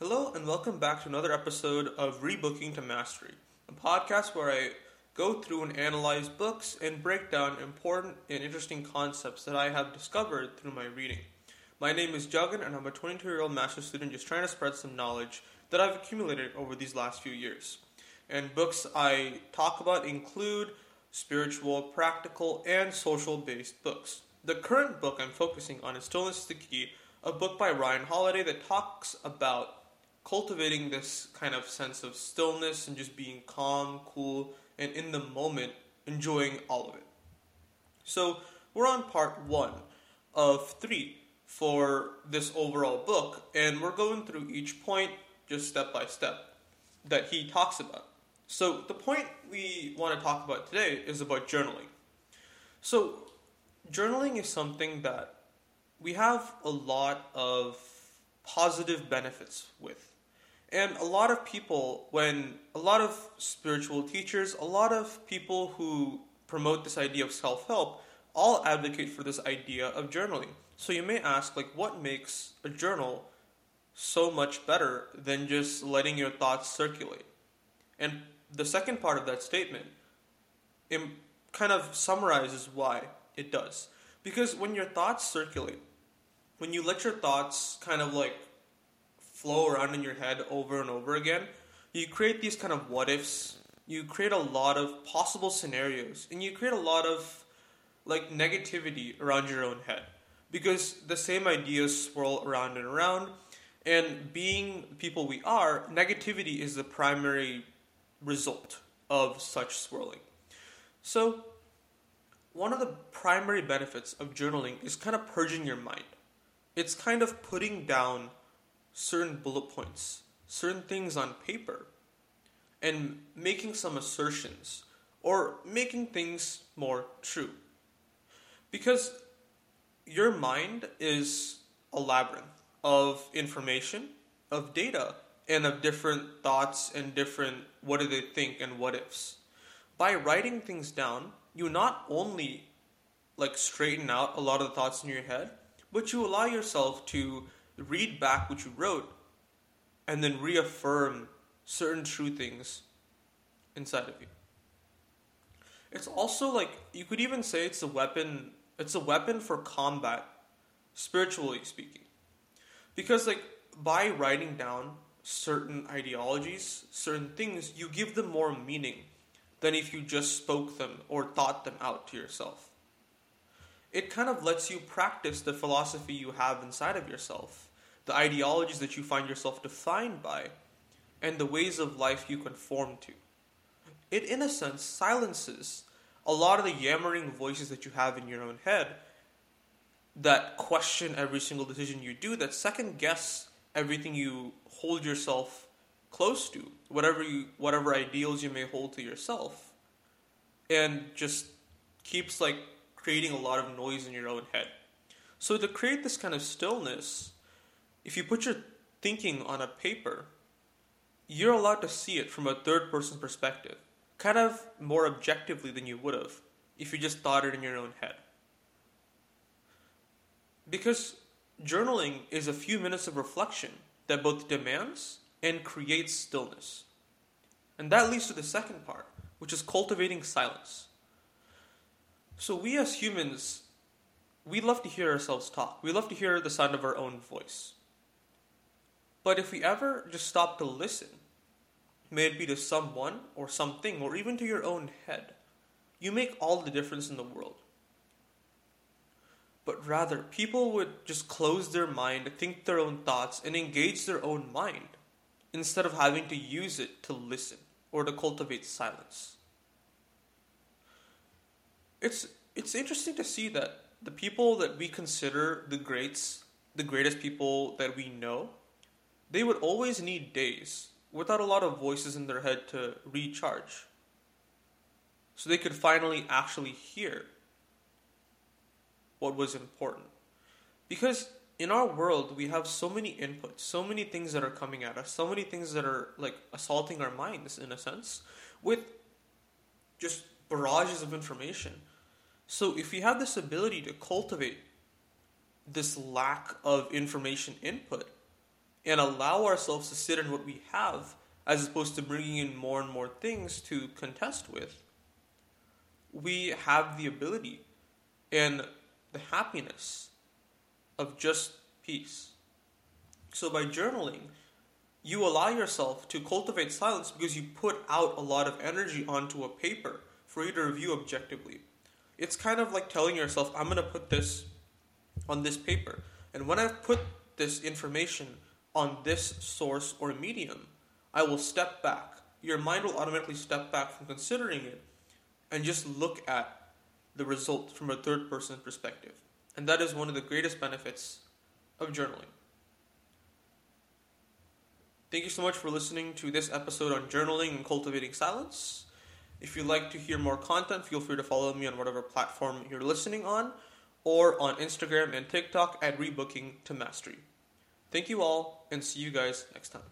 Hello, and welcome back to another episode of Rebooking to Mastery, a podcast where I go through and analyze books and break down important and interesting concepts that I have discovered through my reading. My name is Jagan, and I'm a 22 year old master's student just trying to spread some knowledge that I've accumulated over these last few years. And books I talk about include spiritual, practical, and social based books. The current book I'm focusing on is Stillness is the Key, a book by Ryan Holiday that talks about cultivating this kind of sense of stillness and just being calm, cool, and in the moment, enjoying all of it. So, we're on part one of three for this overall book, and we're going through each point just step by step that he talks about. So, the point we want to talk about today is about journaling. So, journaling is something that we have a lot of positive benefits with. And a lot of people, when a lot of spiritual teachers, a lot of people who promote this idea of self help, all advocate for this idea of journaling. So you may ask, like, what makes a journal so much better than just letting your thoughts circulate? And the second part of that statement it kind of summarizes why it does. Because when your thoughts circulate, when you let your thoughts kind of like flow around in your head over and over again, you create these kind of what ifs. You create a lot of possible scenarios, and you create a lot of like negativity around your own head because the same ideas swirl around and around. And being people we are, negativity is the primary result of such swirling. So, one of the primary benefits of journaling is kind of purging your mind. It's kind of putting down certain bullet points, certain things on paper, and making some assertions or making things more true. Because your mind is a labyrinth of information, of data, and of different thoughts and different what do they think and what ifs. By writing things down, you not only like straighten out a lot of the thoughts in your head, but you allow yourself to read back what you wrote and then reaffirm certain true things inside of you. It's also like you could even say it's a weapon it's a weapon for combat spiritually speaking. Because like by writing down certain ideologies, certain things, you give them more meaning than if you just spoke them or thought them out to yourself it kind of lets you practice the philosophy you have inside of yourself, the ideologies that you find yourself defined by, and the ways of life you conform to. It, in a sense, silences a lot of the yammering voices that you have in your own head that question every single decision you do, that second guess everything you hold yourself close to, whatever you whatever ideals you may hold to yourself. And just keeps like creating a lot of noise in your own head. So, to create this kind of stillness, if you put your thinking on a paper, you're allowed to see it from a third person perspective, kind of more objectively than you would have if you just thought it in your own head. Because journaling is a few minutes of reflection that both demands and creates stillness. And that leads to the second part, which is cultivating silence. So we as humans, we love to hear ourselves talk. We love to hear the sound of our own voice. But if we ever just stop to listen, may it be to someone or something or even to your own head, you make all the difference in the world. But rather, people would just close their mind, think their own thoughts, and engage their own mind instead of having to use it to listen or to cultivate silence it's it's interesting to see that the people that we consider the greats, the greatest people that we know, they would always need days without a lot of voices in their head to recharge. So they could finally actually hear what was important. Because in our world, we have so many inputs, so many things that are coming at us, so many things that are like assaulting our minds in a sense, with just barrages of information. So if we have this ability to cultivate this lack of information input, and allow ourselves to sit in what we have as opposed to bringing in more and more things to contest with, we have the ability and the happiness of just peace. So by journaling, you allow yourself to cultivate silence because you put out a lot of energy onto a paper for you to review objectively. It's kind of like telling yourself, I'm going to put this on this paper. And when I've put this information on this source or medium, I will step back. Your mind will automatically step back from considering it and just look at the result from a third person perspective. And that is one of the greatest benefits of journaling. Thank you so much for listening to this episode on journaling and cultivating silence. If you'd like to hear more content, feel free to follow me on whatever platform you're listening on or on Instagram and TikTok at Rebooking to Mastery. Thank you all and see you guys next time.